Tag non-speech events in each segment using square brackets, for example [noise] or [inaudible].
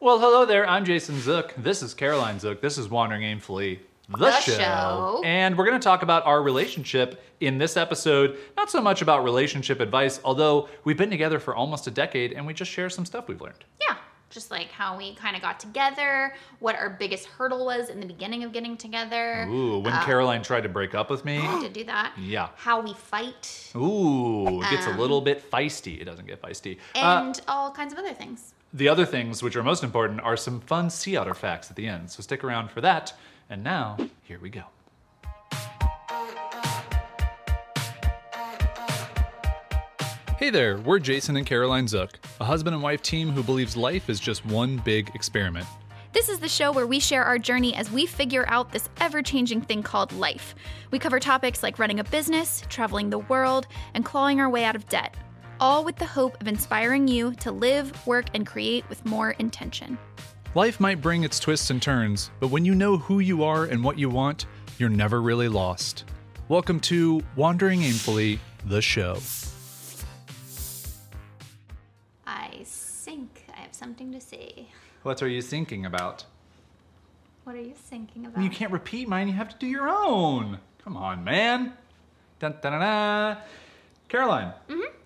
Well, hello there. I'm Jason Zook. This is Caroline Zook. This is Wandering Aimfully, the, The show. And we're going to talk about our relationship in this episode. Not so much about relationship advice, although we've been together for almost a decade and we just share some stuff we've learned. Yeah, just like how we kind of got together, what our biggest hurdle was in the beginning of getting together. Ooh, when Caroline tried to break up with me. [gasps] We did do that. Yeah. How we fight Ooh, it gets a Um, little bit feisty. It doesn't get feisty. Uh, and all kinds of other things. The other things, which are most important, are some fun sea otter facts at the end. So stick around for that. And now, here we go. Hey there, we're Jason and Caroline Zook, a husband and wife team who believes life is just one big experiment. This is the show where we share our journey as we figure out this ever changing thing called life. We cover topics like running a business, traveling the world, and clawing our way out of debt, all with the hope of inspiring you to live, work, and create with more intention. Life might bring its twists and turns, but when you know who you are and what you want, you're never really lost. Welcome to Wandering Aimfully, the show. I think I have something to say. What are you thinking about? What are you thinking about? You can't repeat mine, you have to do your own. Come on, man. Dun, dun, dun, dun. Caroline, mm-hmm.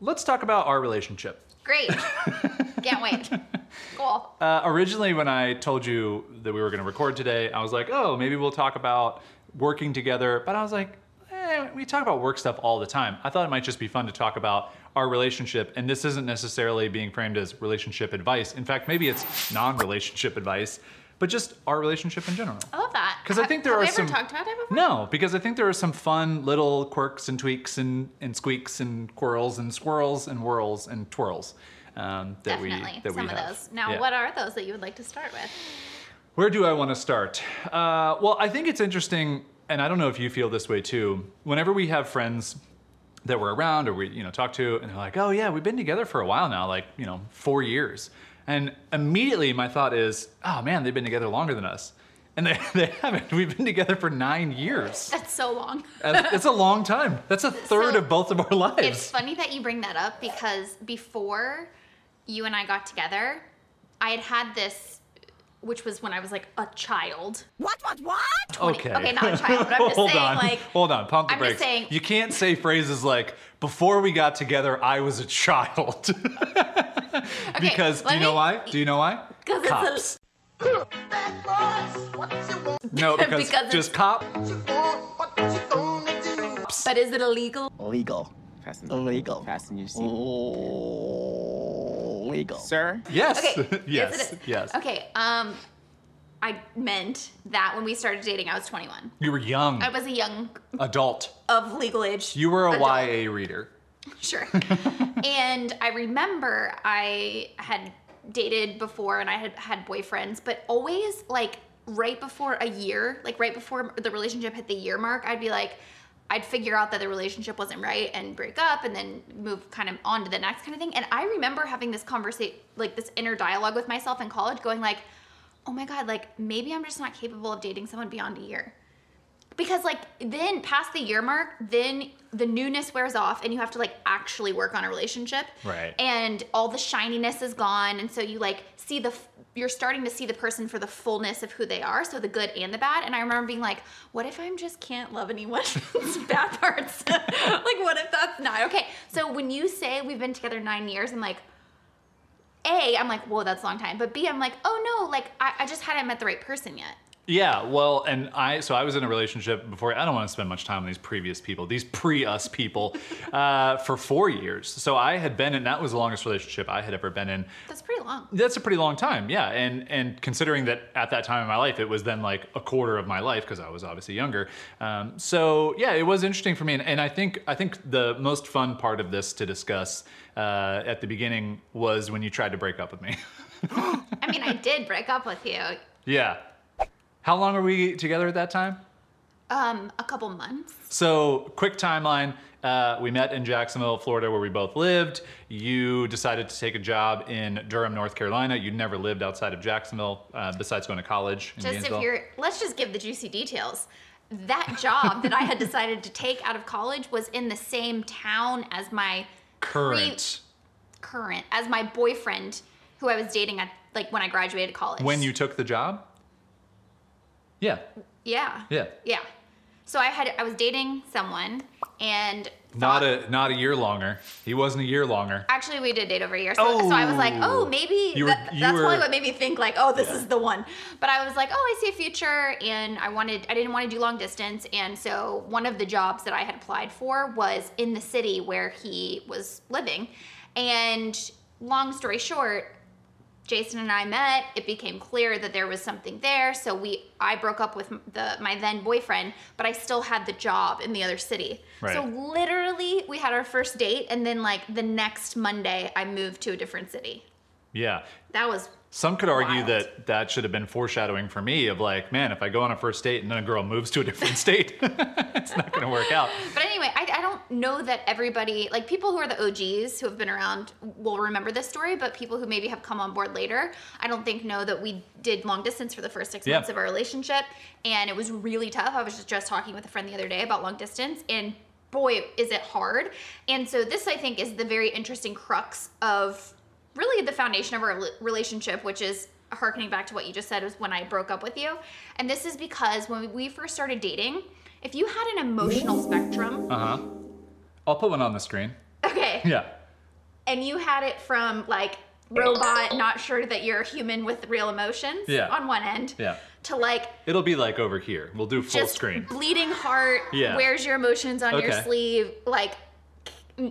Let's talk about our relationship. Great. [laughs] Can't wait. Cool. Uh, originally, when I told you that we were going to record today, I was like, oh, maybe we'll talk about working together. But I was like, eh, we talk about work stuff all the time. I thought it might just be fun to talk about our relationship. And this isn't necessarily being framed as relationship advice. In fact, maybe it's non relationship advice, but just our relationship in general. I love that. 'Cause I think there have are ever some- talked about it before? No, because I think there are some fun little quirks and tweaks and, and squeaks and quirls and swirls and whirls and twirls um, that Definitely. we that Some we of have. those. Now, Yeah. what are those that you would like to start with? Where do I want to start? Uh, well, I think it's interesting, and I don't know if you feel this way too. Whenever we have friends that we're around or we you know talk to, and they're like, "Oh yeah, we've been together for a while now, like you know four years," and immediately my thought is, "Oh man, they've been together longer than us." And they, [laughs] they haven't. We've been together for nine years. That's so long. And It's a long time. That's a [laughs] third So, of both of our lives. It's funny that you bring that up because before you and I got together, I had had this, which was when I was like a child. What, what, what? 20 Okay. Okay, not a child, but I'm just [laughs] hold saying, on. like, hold on. Pump the I'm just saying- you can't say phrases like "before we got together, I was a child." okay, because do let you know why? Do you know why? 'Cause it's a- Cops. Bad boys, what you No, [laughs] because, Because just cop. what you want, what you gonna do? But is it illegal? Legal. Fasten, Illegal. fasten your seat. Legal. Sir? Yes. Okay. [laughs] yes. Is Yes. Okay. Um, I meant that when we started dating, I was 21. You were young, I was a young adult. of legal age. You were a adult. YA reader. [laughs] Sure. and I remember I had dated before and I had had boyfriends, but always like right before a year, like right before the relationship hit the year mark, I'd be like, I'd figure out that the relationship wasn't right and break up and then move kind of on to the next kind of thing. And I remember having this conversation, like this inner dialogue with myself in college, going like, oh my God, like maybe I'm just not capable of dating someone beyond a year because like then past the year mark then the newness wears off and you have to like actually work on a relationship. Right. and all the shininess is gone. And so you like see the f- you're starting to see the person for the fullness of who they are. So the good and the bad. And i remember being like what if i just can't love anyone's [laughs] bad parts. [laughs] Like what if that's not okay? So when you say we've been together nine years i'm like a i'm like whoa that's a long time. But b i'm like oh no like i, I just hadn't met the right person yet Yeah, well, and I so I was in a relationship before. I don't want to spend much time on these previous people, these pre-us people, uh, for four years. So I had been in that was the longest relationship I had ever been in. that's pretty long That's a pretty long time, yeah. And and considering that at that time in my life, it was then like a quarter of my life because I was obviously younger. Um, so yeah, it was interesting for me, and, and I think I think the most fun part of this to discuss uh, at the beginning was when you tried to break up with me. [gasps] i mean i did break up with you yeah. How long were we together at that time? Um, a couple months. So, quick timeline. Uh, we met in Jacksonville, Florida, where we both lived. You decided to take a job in Durham, North Carolina. You'd never lived outside of Jacksonville uh, besides going to college Just if you're, let's just give the juicy details. That job that I had decided to take out of college was in the same town as my Current. current, as my boyfriend, who I was dating at like when I graduated college. When you took the job? Yeah. Yeah. Yeah. Yeah. So I had I was dating someone and Not a not a year longer. He wasn't a year longer. Actually, we did date over a year, so, so I was like, Oh. oh, maybe were- that, that's were- probably what made me think like, oh, this is the one. But I was like, oh, I see a future, and I wanted, I didn't want to do long distance, and so one of the jobs that I had applied for was in the city where he was living, and long story short, Jason and I met. It became clear that there was something there, so we I broke up with the my then boyfriend, but I still had the job in the other city. Right. So literally, we had our first date, and then like the next Monday, I moved to a different city. Yeah. That was Some could argue Wild. that that should have been foreshadowing for me of like, man, if I go on a first date and then a girl moves to a different [laughs] state, [laughs] it's not going to work out. But anyway, I, I don't know that everybody, like people who are the OGs who have been around, will remember this story, but people who maybe have come on board later, I don't think know that we did long distance for the first six Yeah. months of our relationship. And it was really tough. I was just, just talking with a friend the other day about long distance, and boy, is it hard. And so, this I think is the very interesting crux of really the foundation of our relationship, which is harkening back to what you just said was when I broke up with you. And this is because when we first started dating, if you had an emotional spectrum, Uh huh. I'll put one on the screen. okay, [laughs] Yeah. and you had it from like robot, not sure that you're a human with real emotions Yeah. on one end, Yeah. to like It'll be like over here. We'll do full just screen. bleeding heart, Yeah. wears your emotions on your sleeve, like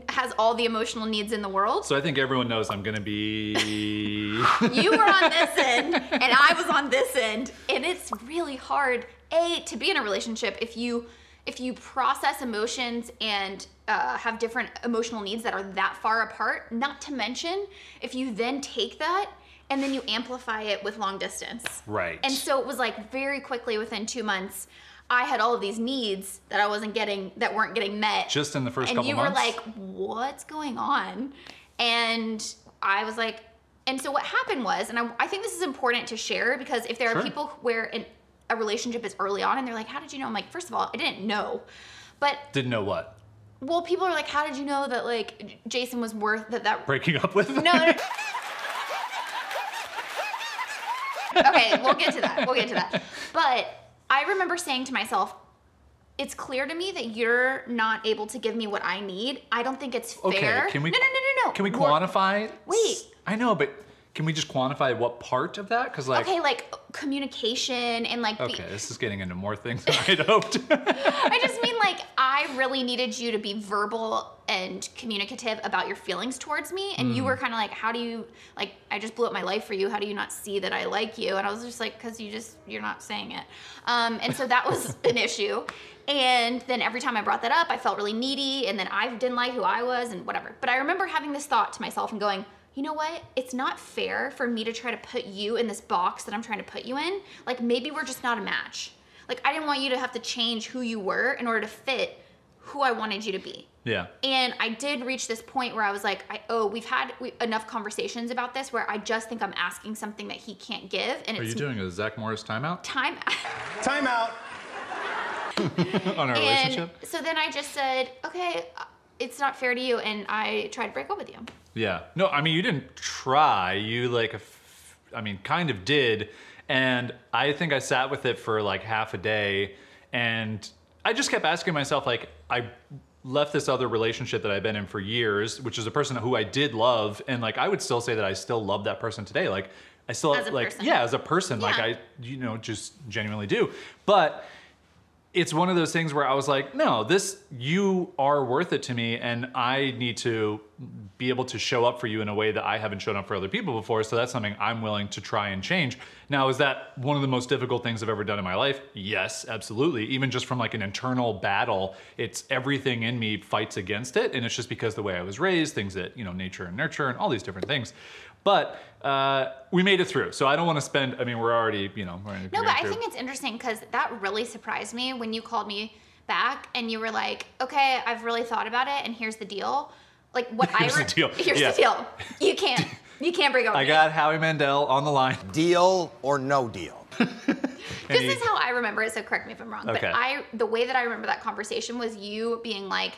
has all the emotional needs in the world. So I think everyone knows I'm going to be. [laughs] you were on this end and I was on this end and it's really hard a to be in a relationship if you if you process emotions and uh, have different emotional needs that are that far apart not to mention if you then take that and then you amplify it with long distance Right. and so it was like very quickly within two months i had all of these needs that i wasn't getting that weren't getting met Just in the first and couple you months? were like what's going on and i was like and so what happened was and i, I think this is important to share because if there Sure. are people where an, a relationship is early on and they're like how did you know i'm like first of all i didn't know but Didn't know what. well people are like how did you know that like jason was worth that that [laughs] Breaking up with? no, no. [laughs] okay, we'll get to that. We'll get to that. But I remember saying to myself, it's clear to me that you're not able to give me what I need. I don't think it's fair. Okay, can we No, no, no, no, no. Can we quantify? Wait. I know, but can we just quantify what part of that? Because like, Okay, like communication and like okay, the, this is getting into more things than I'd [laughs] hoped. [laughs] I just mean like I really needed you to be verbal and communicative about your feelings towards me and you Mm. were kind of like how do you like I just blew up my life for you how do you not see that I like you and I was just like cuz you just you're not saying it. Um and so that was [laughs] an issue. And then every time I brought that up I felt really needy and then I didn't like who I was and whatever. But I remember having this thought to myself and going you know what? It's not fair for me to try to put you in this box that I'm trying to put you in. Like maybe we're just not a match. Like I didn't want you to have to change who you were in order to fit who I wanted you to be. yeah. And I did reach this point where I was like, I, oh, we've had we, enough conversations about this where I just think I'm asking something that he can't give, and Are it's you doing a Zach Morris timeout time. [laughs] timeout. [laughs] on our and relationship? so then I just said, okay, uh, it's not fair to you, and I tried to break up with you. Yeah. No, I mean, you didn't try. You like, I mean, kind of did. And I think I sat with it for like half a day. And I just kept asking myself, like, I left this other relationship that I've been in for years, which is a person who I did love. And like, I would still say that I still love that person today. Like, I still As a like, person. yeah, as a person, like I, you know, just genuinely do. But it's one of those things where I was like, no, this you are worth it to me, and I need to be able to show up for you in a way that I haven't shown up for other people before. So that's something I'm willing to try and change. Now, is that one of the most difficult things I've ever done in my life? Yes, absolutely. Even just from like an internal battle, it's everything in me fights against it, and it's just because the way I was raised, things that you know, nature and nurture, and all these different things. But uh, we made it through. So I don't want to spend. I mean, we're already, you know, we're in No, but I think it's interesting because that really surprised me when you called me back and you were like, okay, I've really thought about it, and here's the deal. Like what [laughs] Here's I the deal. Here's Yeah. the deal. You can't. [laughs] You can't break up. I with got Howie Mandel on the line. Deal or no deal? [laughs] This he- is how I remember it. So correct me if I'm wrong. Okay. But I, the way that I remember that conversation was you being like,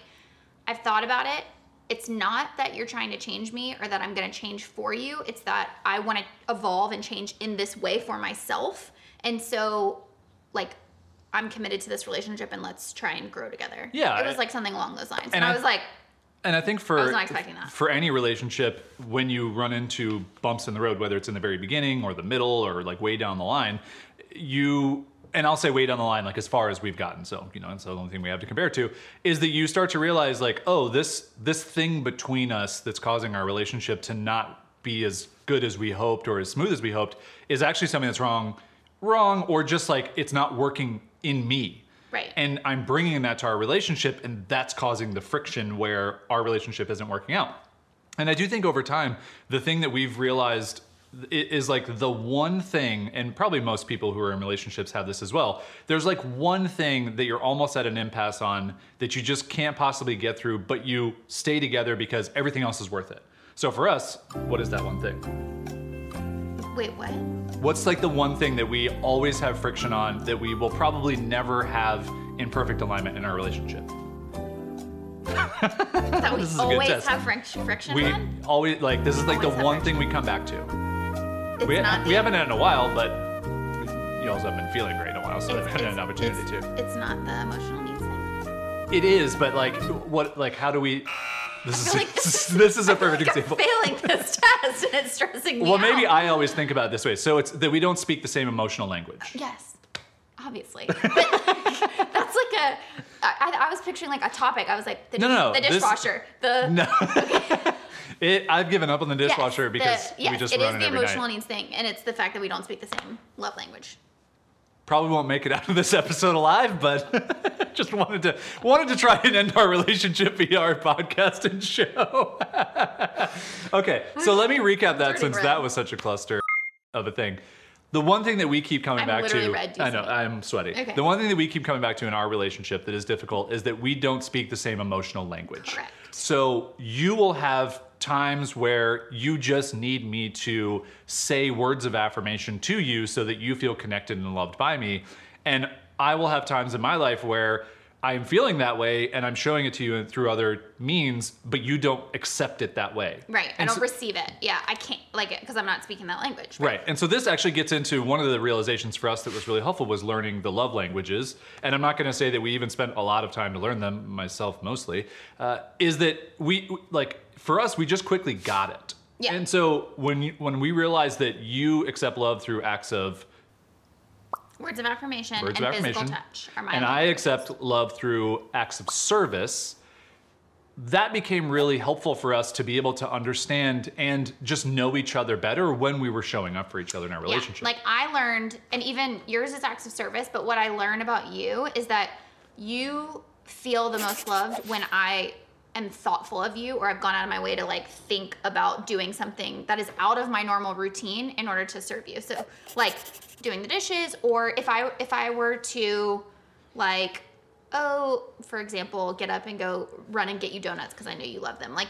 I've thought about it. It's not that you're trying to change me or that I'm going to change for you. It's that I want to evolve and change in this way for myself. And so, like, I'm committed to this relationship and let's try and grow together. Yeah, It was like something along those lines. And, and I, I- was like, And I think for I was not expecting that. for any relationship, when you run into bumps in the road, whether it's in the very beginning or the middle or like way down the line, you and I'll say way down the line, like as far as we've gotten. So you know, and so the only thing we have to compare to is that you start to realize like, oh, this this thing between us that's causing our relationship to not be as good as we hoped or as smooth as we hoped is actually something that's wrong, wrong, or just like it's not working in me. Right. And I'm bringing that to our relationship, and that's causing the friction where our relationship isn't working out. And I do think over time, the thing that we've realized is like the one thing, and probably most people who are in relationships have this as well. There's like one thing that you're almost at an impasse on that you just can't possibly get through, but you stay together because everything else is worth it. So for us, what is that one thing? wait, what? What's like the one thing that we always have friction on that we will probably never have in perfect alignment in our relationship? That we [laughs] This is a good always have fric- friction We on? always like this is like the Always one friction. thing we come back to. We, we haven't had it in a while, but you also haven't been feeling great in a while, so it's- I've had an opportunity it's, to. It's not the emotional needs thing. It is, but like what like how do we this is like this [laughs] this is a perfect like example. I'm failing this [laughs] test and it's stressing me Well, maybe out. I always think about it this way. So it's that we don't speak the same emotional language. Uh, yes, obviously. But [laughs] that's like a. I, I was picturing like a topic. I was like the, No, dish- no, the this- dishwasher. the No. It I've given up on the yes, dishwasher the- because yes, we just it run is it the every emotional night. needs thing, and it's the fact that we don't speak the same love language. Probably won't make it out of this episode alive, but [laughs] just wanted to wanted to try and end our relationship via our podcast and show. [laughs] okay, so let me [laughs] recap that since red. that was such a cluster of a thing. The one thing that we keep coming I'm back to, red. I know? I'm sweaty. Okay. The one thing that we keep coming back to in our relationship that is difficult is that we don't speak the same emotional language. Correct. So you will have times where you just need me to say words of affirmation to you so that you feel connected and loved by me. And I will have times in my life where I'm feeling that way and I'm showing it to you through other means, but you don't accept it that way. Right. I don't so- receive it. Yeah, I can't like it because I'm not speaking that language. Right. And so this actually gets into one of the realizations for us that was really helpful was learning the love languages. And I'm not going to say that we even spent a lot of time to learn them, myself mostly, uh, is that we, like, for us, we just quickly got it. Yeah. And so when you, when we realized that you accept love through acts of Words of affirmation words and of physical affirmation, touch are my and I accept love through acts of service, that became really helpful for us to be able to understand and just know each other better when we were showing up for each other in our relationship. Yeah, like I learned, and even yours is acts of service, but what I learned about you is that you feel the most loved when I am thoughtful of you or I've gone out of my way to like think about doing something that is out of my normal routine in order to serve you. So like doing the dishes or if I if I were to like oh, for example, get up and go run and get you donuts because I know you love them. Like,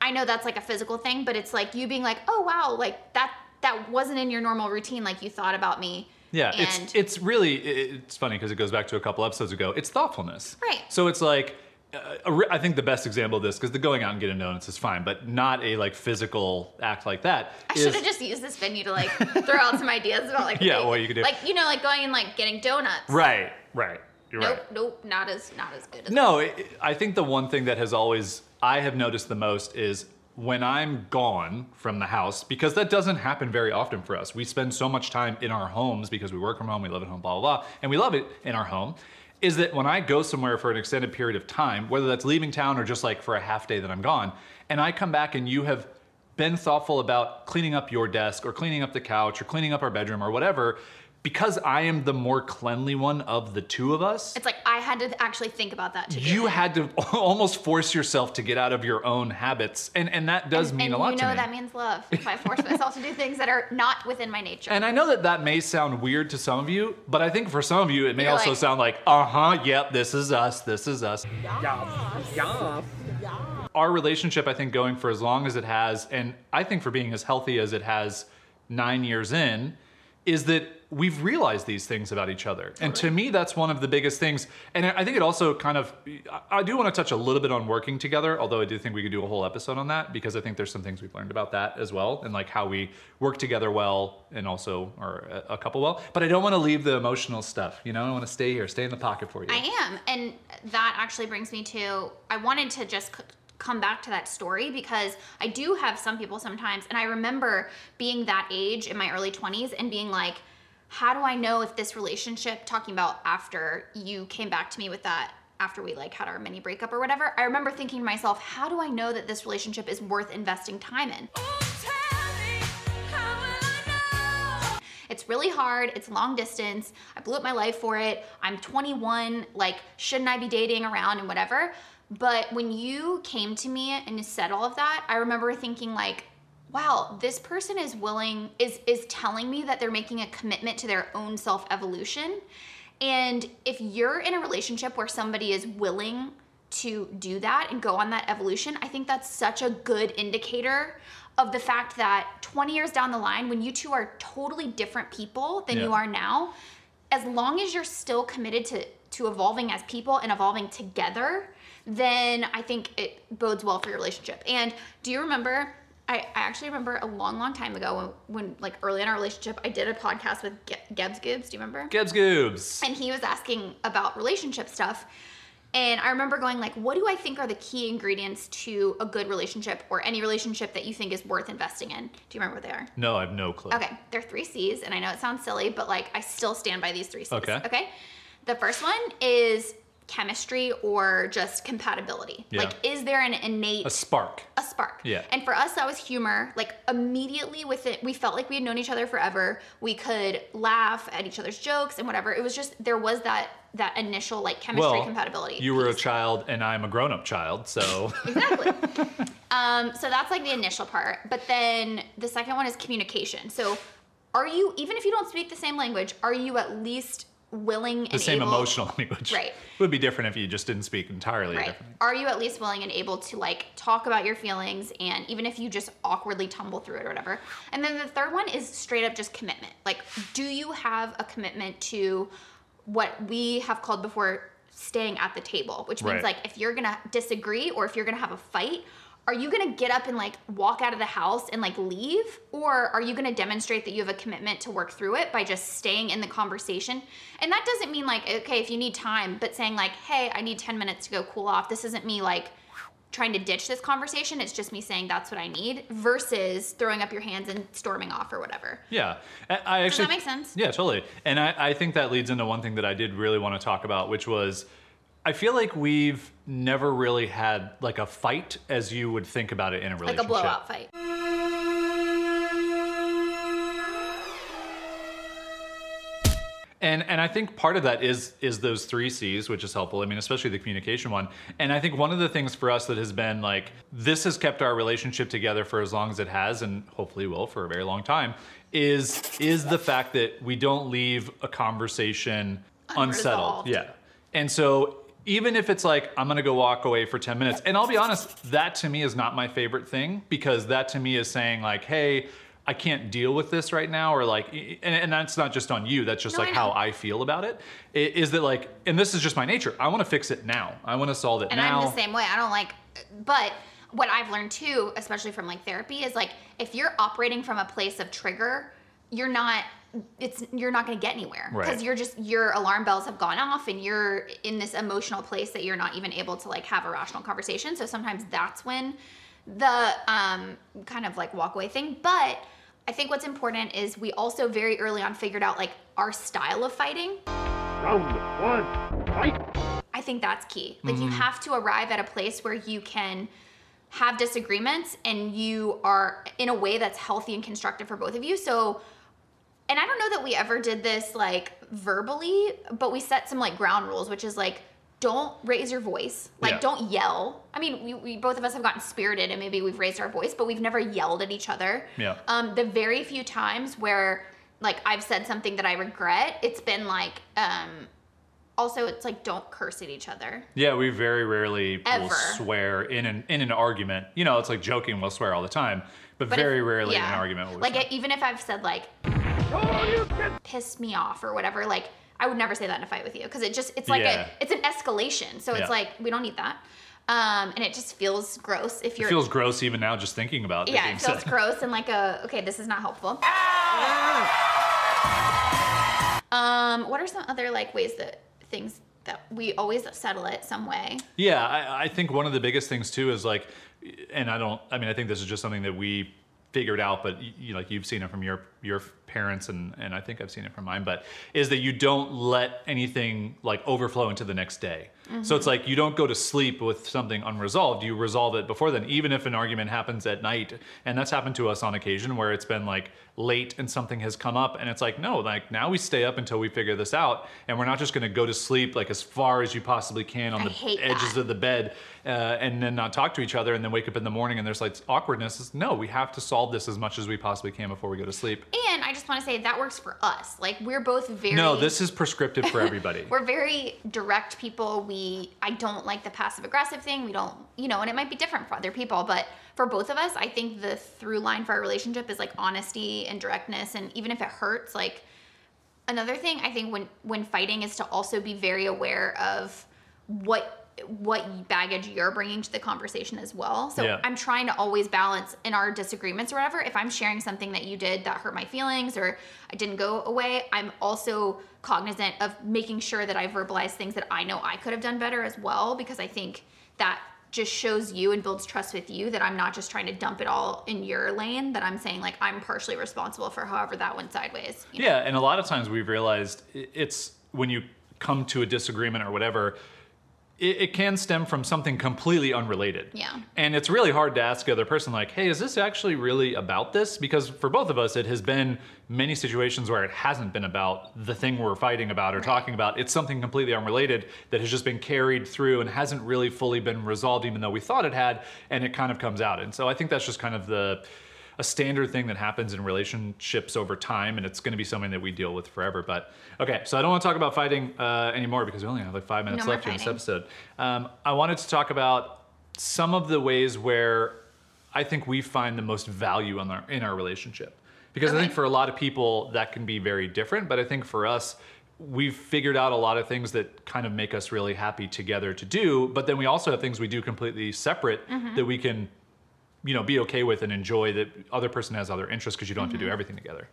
I know that's like a physical thing, but it's like you being like, oh wow, like that that wasn't in your normal routine. Like you thought about me. Yeah, and it's it's really it's funny because it goes back to a couple episodes ago. It's thoughtfulness, Right. So it's like uh, I think the best example of this because the going out and getting donuts is fine, but not a like physical act like that. I is- should have just used this venue to like throw out some ideas about like [laughs] Yeah, what you could do. like you know like going and like getting donuts. right, right. You're Nope, right. nope, not as not as good as No, it- I think the one thing that has always I have noticed the most is when I'm gone from the house because that doesn't happen very often for us. We spend so much time in our homes because we work from home, we live at home, blah blah blah, and we love it in our home. Is that when I go somewhere for an extended period of time, whether that's leaving town or just like for a half day that I'm gone, and I come back and you have been thoughtful about cleaning up your desk or cleaning up the couch or cleaning up our bedroom or whatever, because I am the more cleanly one of the two of us It's like I had to actually think about that to you had to [laughs] almost force yourself to get out of your own habits. And and that does mean and a lot And you know that means love if I force myself to do things that are not within my nature. and i know that that may sound weird to some of you but i think for some of you it may You're also like- sound like uh-huh yep this is us this is us. Our relationship i think going for as long as it has and i think for being as healthy as it has nine years in is that we've realized these things about each other. And to me, that's one of the biggest things. And I think it also kind of, I do want to touch a little bit on working together, although I do think we could do a whole episode on that because I think there's some things we've learned about that as well and like how we work together well and also are a a couple well. But I don't want to leave the emotional stuff, you know? I want to stay here, stay in the pocket for you. I am. And that actually brings me to I wanted to just come back to that story because I do have some people sometimes, and I remember being that age in my early 20s and being like, how do I know if this relationship, talking about after you came back to me with that, after we like had our mini breakup or whatever, I remember thinking to myself, how do I know that this relationship is worth investing time in? It's really hard. It's long distance. I blew up my life for it. I'm 21. Like, shouldn't I be dating around and whatever? But when you came to me and you said all of that, I remember thinking like, wow, this person is willing is is telling me that they're making a commitment to their own self-evolution. And if you're in a relationship where somebody is willing to do that and go on that evolution, I think that's such a good indicator of the fact that 20 years down the line, when you two are totally different people than you are now, as long as you're still committed to to evolving as people and evolving together, then I think it bodes well for your relationship. And do you remember? I, I actually remember a long, long time ago when, when like early in our relationship, I did a podcast with Ge- Gebs Gibbs. Do you remember? Gibbs Goobs. and he was asking about relationship stuff and i remember going like what do i think are the key ingredients to a good relationship or any relationship that you think is worth investing in do you remember what they are No, I have no clue. okay they're three c's and i know it sounds silly but like i still stand by these three c's Okay. okay the first one is chemistry or just compatibility Yeah. like is there an innate A spark. a spark. Yeah. And for us, that was humor. Like immediately with it, we felt like we had known each other forever. We could laugh at each other's jokes and whatever. It was just there was that that initial like chemistry Well, compatibility. you were a child and I'm a grown up child, so. [laughs] exactly. um, so that's like the initial part. But then the second one is communication. So are you even if you don't speak the same language, are you at least willing the and same able, emotional [laughs] language. Right. Would be different if you just didn't speak entirely Right. different. Are you at least willing and able to like talk about your feelings and even if you just awkwardly tumble through it or whatever? And then the third one is straight up just commitment. Like, do you have a commitment to what we have called before staying at the table, which means Right. like if you're gonna disagree or if you're gonna have a fight, are you gonna get up and like walk out of the house and like leave? Or are you gonna demonstrate that you have a commitment to work through it by just staying in the conversation? And that doesn't mean like, okay, if you need time, but saying like, hey, I need 10 minutes to go cool off. This isn't me like trying to ditch this conversation. It's just me saying that's what I need versus throwing up your hands and storming off or whatever. Yeah. I actually. that make sense? Yeah, totally. And I, I think that leads into one thing that I did really want to talk about, which was I feel like we've never really had like a fight as you would think about it in a relationship. Like relationship. a blowout fight. And and I think part of that is is those three C's, which is helpful. I mean, especially the communication one. And I think one of the things for us that has been like this has kept our relationship together for as long as it has, and hopefully will for a very long time, is is the fact that we don't leave a conversation unsettled. Unresolved. Yeah. And so even if it's like I'm gonna go walk away for 10 minutes, and I'll be honest, that to me is not my favorite thing because that to me is saying like, hey, I can't deal with this right now, or like, and, and that's not just on you. That's just No, like I know. how I feel about it. I- Is that like, and this is just my nature. I want to fix it now. I want to solve it now. And now. I'm the same way. I don't like, but what I've learned too, especially from like therapy, is like if you're operating from a place of trigger, you're not. It's you're not going to get anywhere because Right. you're just your alarm bells have gone off and you're in this emotional place that you're not even able to like have a rational conversation. So sometimes that's when the um kind of like walk away thing. But I think what's important is we also very early on figured out like our style of fighting. Round one, fight! I think that's key. Like Mm-hmm. you have to arrive at a place where you can have disagreements and you are in a way that's healthy and constructive for both of you. So and I don't know that we ever did this like verbally, but we set some like ground rules, which is like don't raise your voice. Like Yeah. don't yell. I mean, we, we both of us have gotten spirited and maybe we've raised our voice, but we've never yelled at each other. Yeah. Um, the very few times where like I've said something that I regret, it's been like um also it's like don't curse at each other. Yeah, we very rarely will Ever. swear in an in an argument. You know, it's like joking. We'll swear all the time, but, But very if- rarely in an argument. Will we Like swear. even if I've said like Can me off or whatever, like I would never say that in a fight with you because it just it's like Yeah. a it's an escalation. So Yeah. it's like we don't need that. Um, and it just feels gross if you're It feels gross even now just thinking about it. yeah, it feels said. [laughs] gross and like a okay, this is not helpful. Um, what are some other like ways that things that we always settle it some way? Yeah, I, I think one of the biggest things too is like, and I don't. I mean, I think this is just something that we figured out, but you like you've seen it from your your parents, and and I think I've seen it from mine. But is that you don't let anything like overflow into the next day. So it's like you don't go to sleep with something unresolved. You resolve it before then, even if an argument happens at night. And that's happened to us on occasion where it's been like late and something has come up, and it's like no, like now we stay up until we figure this out, and we're not just going to go to sleep like as far as you possibly can on I the edges that. of the bed uh, and then not talk to each other and then wake up in the morning and there's like awkwardness. It's, no, we have to solve this as much as we possibly can before we go to sleep. And I just want to say that works for us. Like we're both very No, this is prescriptive for everybody. [laughs] we're very direct people. We I don't like the passive aggressive thing. We don't, you know, and it might be different for other people, but for both of us, I think the through line for our relationship is like honesty and directness and even if it hurts, like another thing I think when when fighting is to also be very aware of what what baggage you're bringing to the conversation as well. So Yeah. I'm trying to always balance in our disagreements or whatever. If I'm sharing something that you did that hurt my feelings or I didn't go away, I'm also cognizant of making sure that I verbalize things that I know I could have done better as well because I think that just shows you and builds trust with you that I'm not just trying to dump it all in your lane, that I'm saying like I'm partially responsible for however that went sideways. you know? Yeah, and a lot of times we've realized it's when you come to a disagreement or whatever, it, it can stem from something completely unrelated. Yeah. And it's really hard to ask the other person, like, hey, is this actually really about this? Because for both of us, it has been many situations where it hasn't been about the thing we're fighting about or talking about. It's something completely unrelated that has just been carried through and hasn't really fully been resolved, even though we thought it had, and it kind of comes out. And so I think that's just kind of the a standard thing that happens in relationships over time, and it's going to be something that we deal with forever. But okay, so I don't want to talk about fighting uh, anymore because we only have like five minutes more left in this episode. Um, I wanted to talk about some of the ways where I think we find the most value in our in our relationship. Because I think for a lot of people that can be very different, but I think for us we've figured out a lot of things that kind of make us really happy together to do, but then we also have things we do completely separate Mm-hmm. that we can you know be okay with and enjoy that other person has other interests because you don't have Mm-hmm. to do everything together.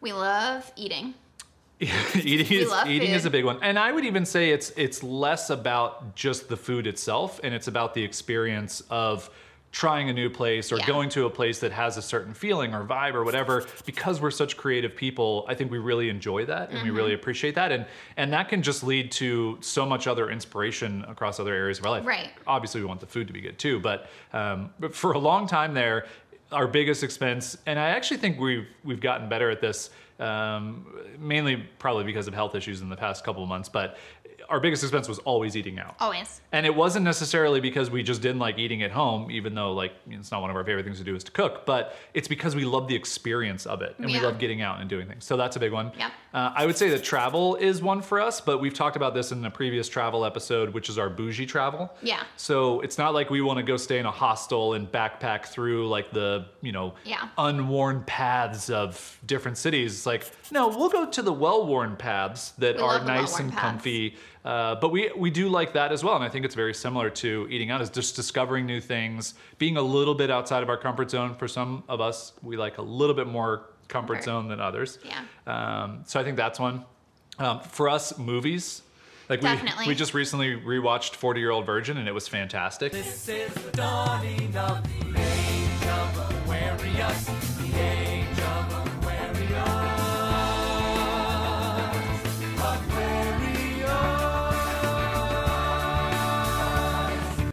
We love eating. [laughs] eating is eating is a big one, and I would even say it's it's less about just the food itself, and it's about the experience of trying a new place or Yeah. going to a place that has a certain feeling or vibe or whatever. Because we're such creative people, I think we really enjoy that and we really Mm-hmm. appreciate that, and and that can just lead to so much other inspiration across other areas of our life. Right. Obviously, we want the food to be good too, but um, but for a long time there, our biggest expense, and I actually think we've we've gotten better at this, um, mainly probably because of health issues in the past couple of months. But our biggest expense was always eating out. Always. And it wasn't necessarily because we just didn't like eating at home, even though like it's not one of our favorite things to do is to cook, but it's because we love the experience of it and we love getting out and doing things. So that's a big one. Yeah. Uh, I would say that travel is one for us, but we've talked about this in a previous travel episode, which is our bougie travel. Yeah. So it's not like we want to go stay in a hostel and backpack through like the, you know, Yeah. unworn paths of different cities. It's like, no, we'll go to the well-worn paths that We are nice and paths. comfy. Uh, but we we do like that as well, and I think it's very similar to eating out. Is just discovering new things, being a little bit outside of our comfort zone. For some of us, we like a little bit more comfort Comfort. zone than others. Yeah. Um, so I think that's one. Um, for us, movies. Like we, we just recently rewatched 40 Year Old Virgin, and it was fantastic. This is the dawning of the age of Aquarius, the age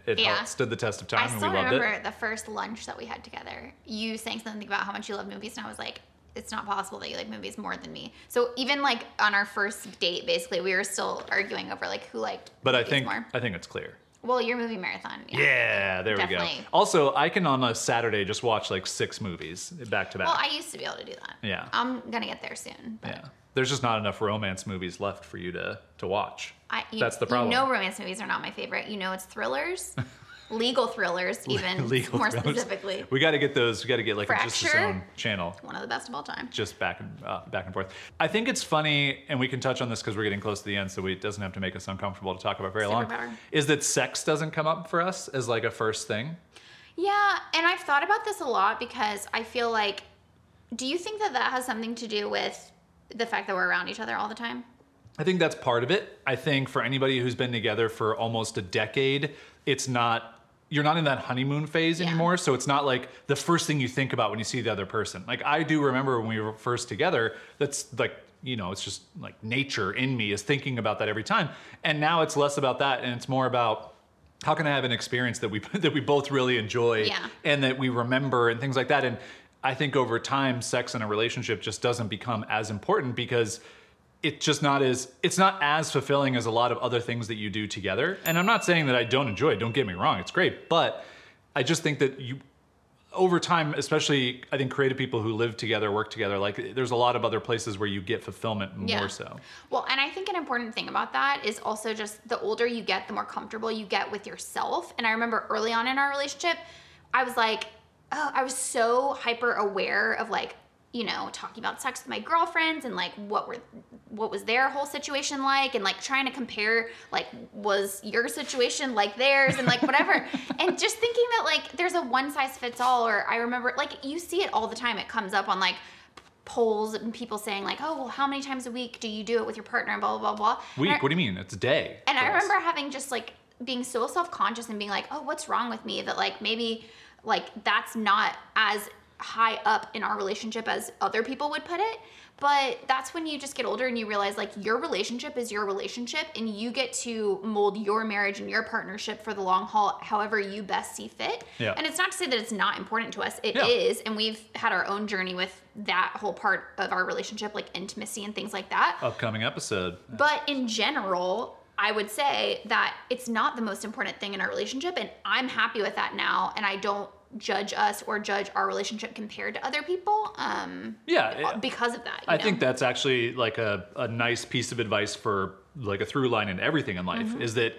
It Yeah. held- stood the test of time, I and we still loved remember it. the first lunch that we had together. You saying something about how much you love movies, and I was like, it's not possible that you like movies more than me. So even like on our first date, basically, we were still arguing over like who liked. But I think more. I think it's clear. Well, your movie marathon. Yeah. Yeah, there we go. Also, I can on a Saturday just watch like six movies back to back. Well, I used to be able to do that. Yeah. I'm gonna get there soon. But yeah, there's just not enough romance movies left for you to to watch. I, you, That's the problem. You know, romance movies are not my favorite. You know, it's thrillers. [laughs] legal thrillers, even [laughs] Legal more thrillers. specifically. We got to get those. We got to get like a just Fracture? own channel. One of the best of all time. just back and uh, back and forth. I think it's funny, and we can touch on this because we're getting close to the end, so we, it doesn't have to make us uncomfortable to talk about very long. Is that sex doesn't come up for us as like a first thing? Yeah, and I've thought about this a lot because I feel like, do you think that that has something to do with the fact that we're around each other all the time? I think that's part of it. I think for anybody who's been together for almost a decade, it's not you're not in that honeymoon phase Yeah. anymore, so it's not like the first thing you think about when you see the other person. Like I do remember when we were first together, that's like you know, it's just like nature in me is thinking about that every time. And now it's less about that and it's more about how can I have an experience that we [laughs] that we both really enjoy Yeah. and that we remember and things like that. And I think over time, sex in a relationship just doesn't become as important because it's just not as it's not as fulfilling as a lot of other things that you do together. And I'm not saying that I don't enjoy it. Don't get me wrong; it's great, but I just think that you over time, especially I think creative people who live together, work together, like there's a lot of other places where you get fulfillment Yeah. more so. Well, and I think an important thing about that is also just the older you get, the more comfortable you get with yourself. And I remember early on in our relationship, I was like, oh, I was so hyper aware of like, you know, talking about sex with my girlfriends and like what were what was their whole situation like and like trying to compare like was your situation like theirs and like whatever. [laughs] and just thinking that like there's a one size fits all or I remember like you see it all the time. It comes up on like polls and people saying like, oh, well, how many times a week do you do it with your partner and blah, blah, blah, blah. Week? I, What do you mean? It's a day. and I for us. remember having just like being so self-conscious and being like, oh, what's wrong with me? That like maybe like that's not as high up in our relationship as other people would put it. But that's when you just get older and you realize like your relationship is your relationship and you get to mold your marriage and your partnership for the long haul however you best see fit. Yeah. And it's not to say that it's not important to us. It Yeah. is, And we've had our own journey with that whole part of our relationship, like intimacy and things like that. upcoming episode. But in general, I would say that it's not the most important thing in our relationship. And I'm happy with that now. And I don't judge us or judge our relationship compared to other people um, Yeah, yeah. because of that. you I know? think that's actually like a, a nice piece of advice for like a through line in everything in life Mm-hmm. is that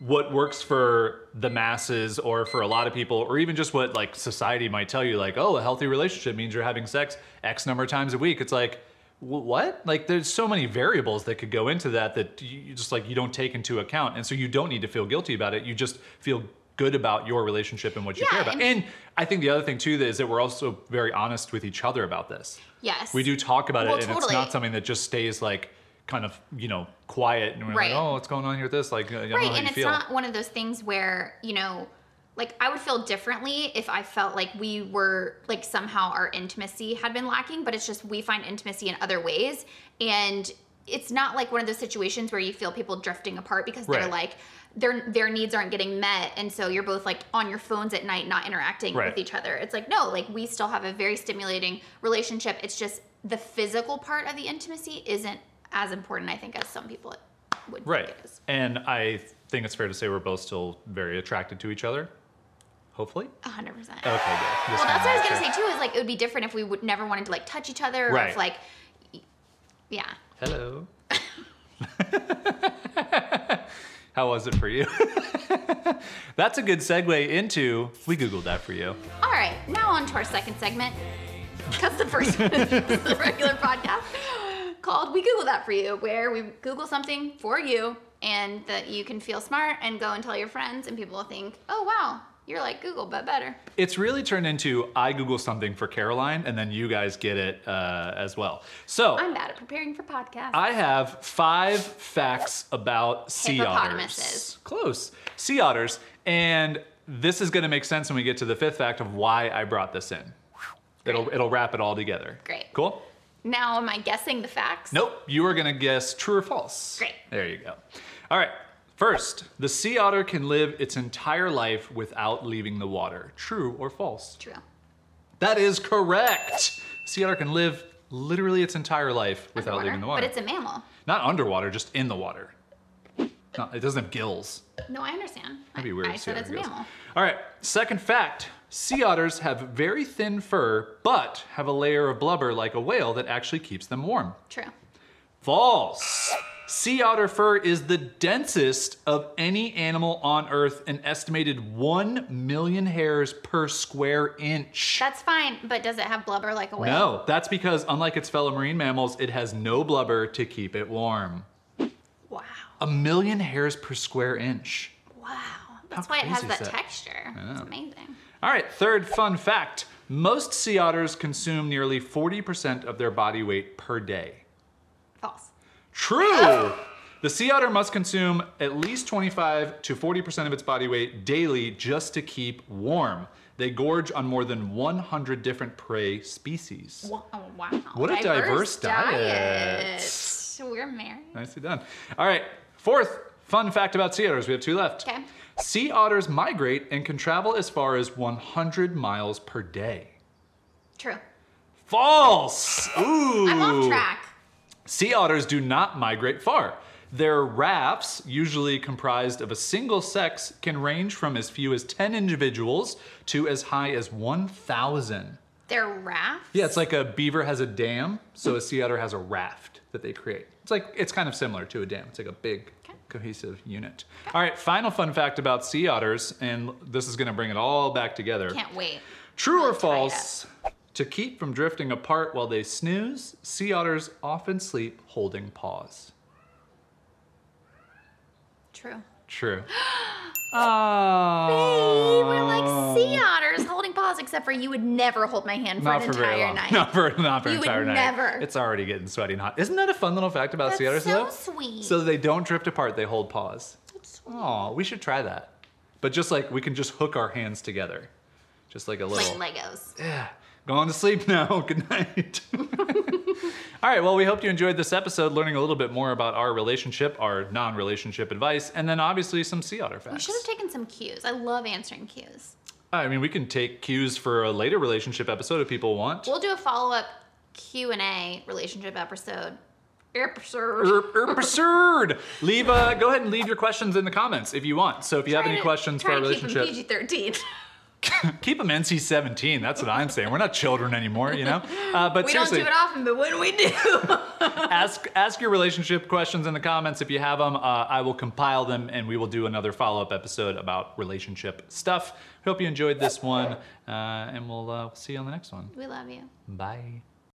what works for the masses or for a lot of people or even just what like society might tell you like oh a healthy relationship means you're having sex x number of times a week it's like what like there's so many variables that could go into that that you just like you don't take into account and so you don't need to feel guilty about it you just feel good about your relationship and what you Yeah, care about and- and i think the other thing too is that we're also very honest with each other about this Yes. we do talk about Well, it, and it's not something that just stays like kind of you know quiet and we're Right. like, oh, what's going on here with this? Like, I don't know right and it's feel. not one of those things where you know like i would feel differently if i felt like we were like somehow our intimacy had been lacking but it's just we find intimacy in other ways and it's not like one of those situations where you feel people drifting apart because they're like their their needs aren't getting met and so you're both like on your phones at night not interacting Right. with each other it's like no like we still have a very stimulating relationship it's just the physical part of the intimacy isn't as important i think as some people would right. think it is And I think it's fair to say we're both still very attracted to each other. Hopefully. A hundred percent. Okay, good. Just Well, that's what I was gonna say too. Is like it would be different if we would never wanted to like touch each other, or Right. if like, yeah. Hello. [laughs] How was it for you? [laughs] That's a good segue into. We googled that for you. All right, now on to our second segment. Because the first [laughs] one is the regular podcast called "We Google That for You," where we Google something for you, and that you can feel smart and go and tell your friends, and people will think, "Oh wow, you're like Google, but better." It's really turned into I Google something for Caroline, and then you guys get it uh, as well. So I'm bad at preparing for podcasts. I have five facts about sea otters. Close. Sea otters. And this is going to make sense when we get to the fifth fact of why I brought this in. It'll, it'll wrap it all together. Great. Cool? now, am I guessing the facts? Nope. You are going to guess true or false. Great. There you go. All right. First, the sea otter can live its entire life without leaving the water. True or false? True. That is correct. Sea otter can live literally its entire life without Underwater. leaving the water. But it's a mammal. Not underwater, just in the water. No, it doesn't have gills. No, I understand. That'd be weird. I sea said it's a gills. mammal. All right. Second fact: sea otters have very thin fur, but have a layer of blubber like a whale that actually keeps them warm. True. False. Sea otter fur is the densest of any animal on Earth, an estimated 1 million hairs per square inch. That's fine, but does it have blubber like a whale? No, that's because unlike its fellow marine mammals, it has no blubber to keep it warm. Wow. A million hairs per square inch. Wow. That's How why it has that, that? texture. It's amazing. All right, third fun fact. Most sea otters consume nearly 40% of their body weight per day. False. True! Oh. The sea otter must consume at least 25 to 40% of its body weight daily just to keep warm. They gorge on more than 100 different prey species. Wow. Oh, wow. What a diverse diet. We're married. Nicely done. All right, fourth fun fact about sea otters. We have two left. Okay. Sea otters migrate and can travel as far as 100 miles per day. True. False! Ooh. I'm off track. Sea otters do not migrate far. Their rafts, usually comprised of a single sex, can range from as few as 10 individuals to as high as 1,000. They're rafts. Yeah, it's like a beaver has a dam, so a sea otter has a raft that they create. It's like it's kind of similar to a dam. It's like a big cohesive unit. All right, final fun fact about sea otters, and this is going to bring it all back together. Can't wait. True or try it false? To keep from drifting apart while they snooze, sea otters often sleep holding paws. True. True. [gasps] Oh. we're like sea otters holding paws, except for you would never hold my hand for Not an for entire night. [laughs] Not for not for an You would entire night. never. It's already getting sweaty and hot. Isn't that a fun little fact about sea otters That's so though? sweet. So they don't drift apart, they hold paws. That's sweet. Oh, we should try that. But just like we can just hook our hands together. Just like a little Like Legos. Yeah. Going to sleep now. [laughs] Good night. [laughs] All right. Well, we hope you enjoyed this episode, learning a little bit more about our relationship, our non-relationship advice, and then obviously some sea otter facts. We should have taken some Qs. I love answering Qs. I mean, we can take Qs for a later relationship episode if people want. We'll do a follow up Q and A relationship episode. Episode. Er- Absurd. Leave. Uh, go ahead and leave your questions in the comments if you want. So if you have any to- questions for try our to keep 'em relationship, PG-13. [laughs] [laughs] keep them NC-17. That's what I'm saying. We're not children anymore, you know. Uh, but we don't do it often, but when we do, [laughs] ask ask your relationship questions in the comments if you have them. Uh, I will compile them and we will do another follow up episode about relationship stuff. Hope you enjoyed this one, uh, and we'll uh, see you on the next one. we love you. Bye.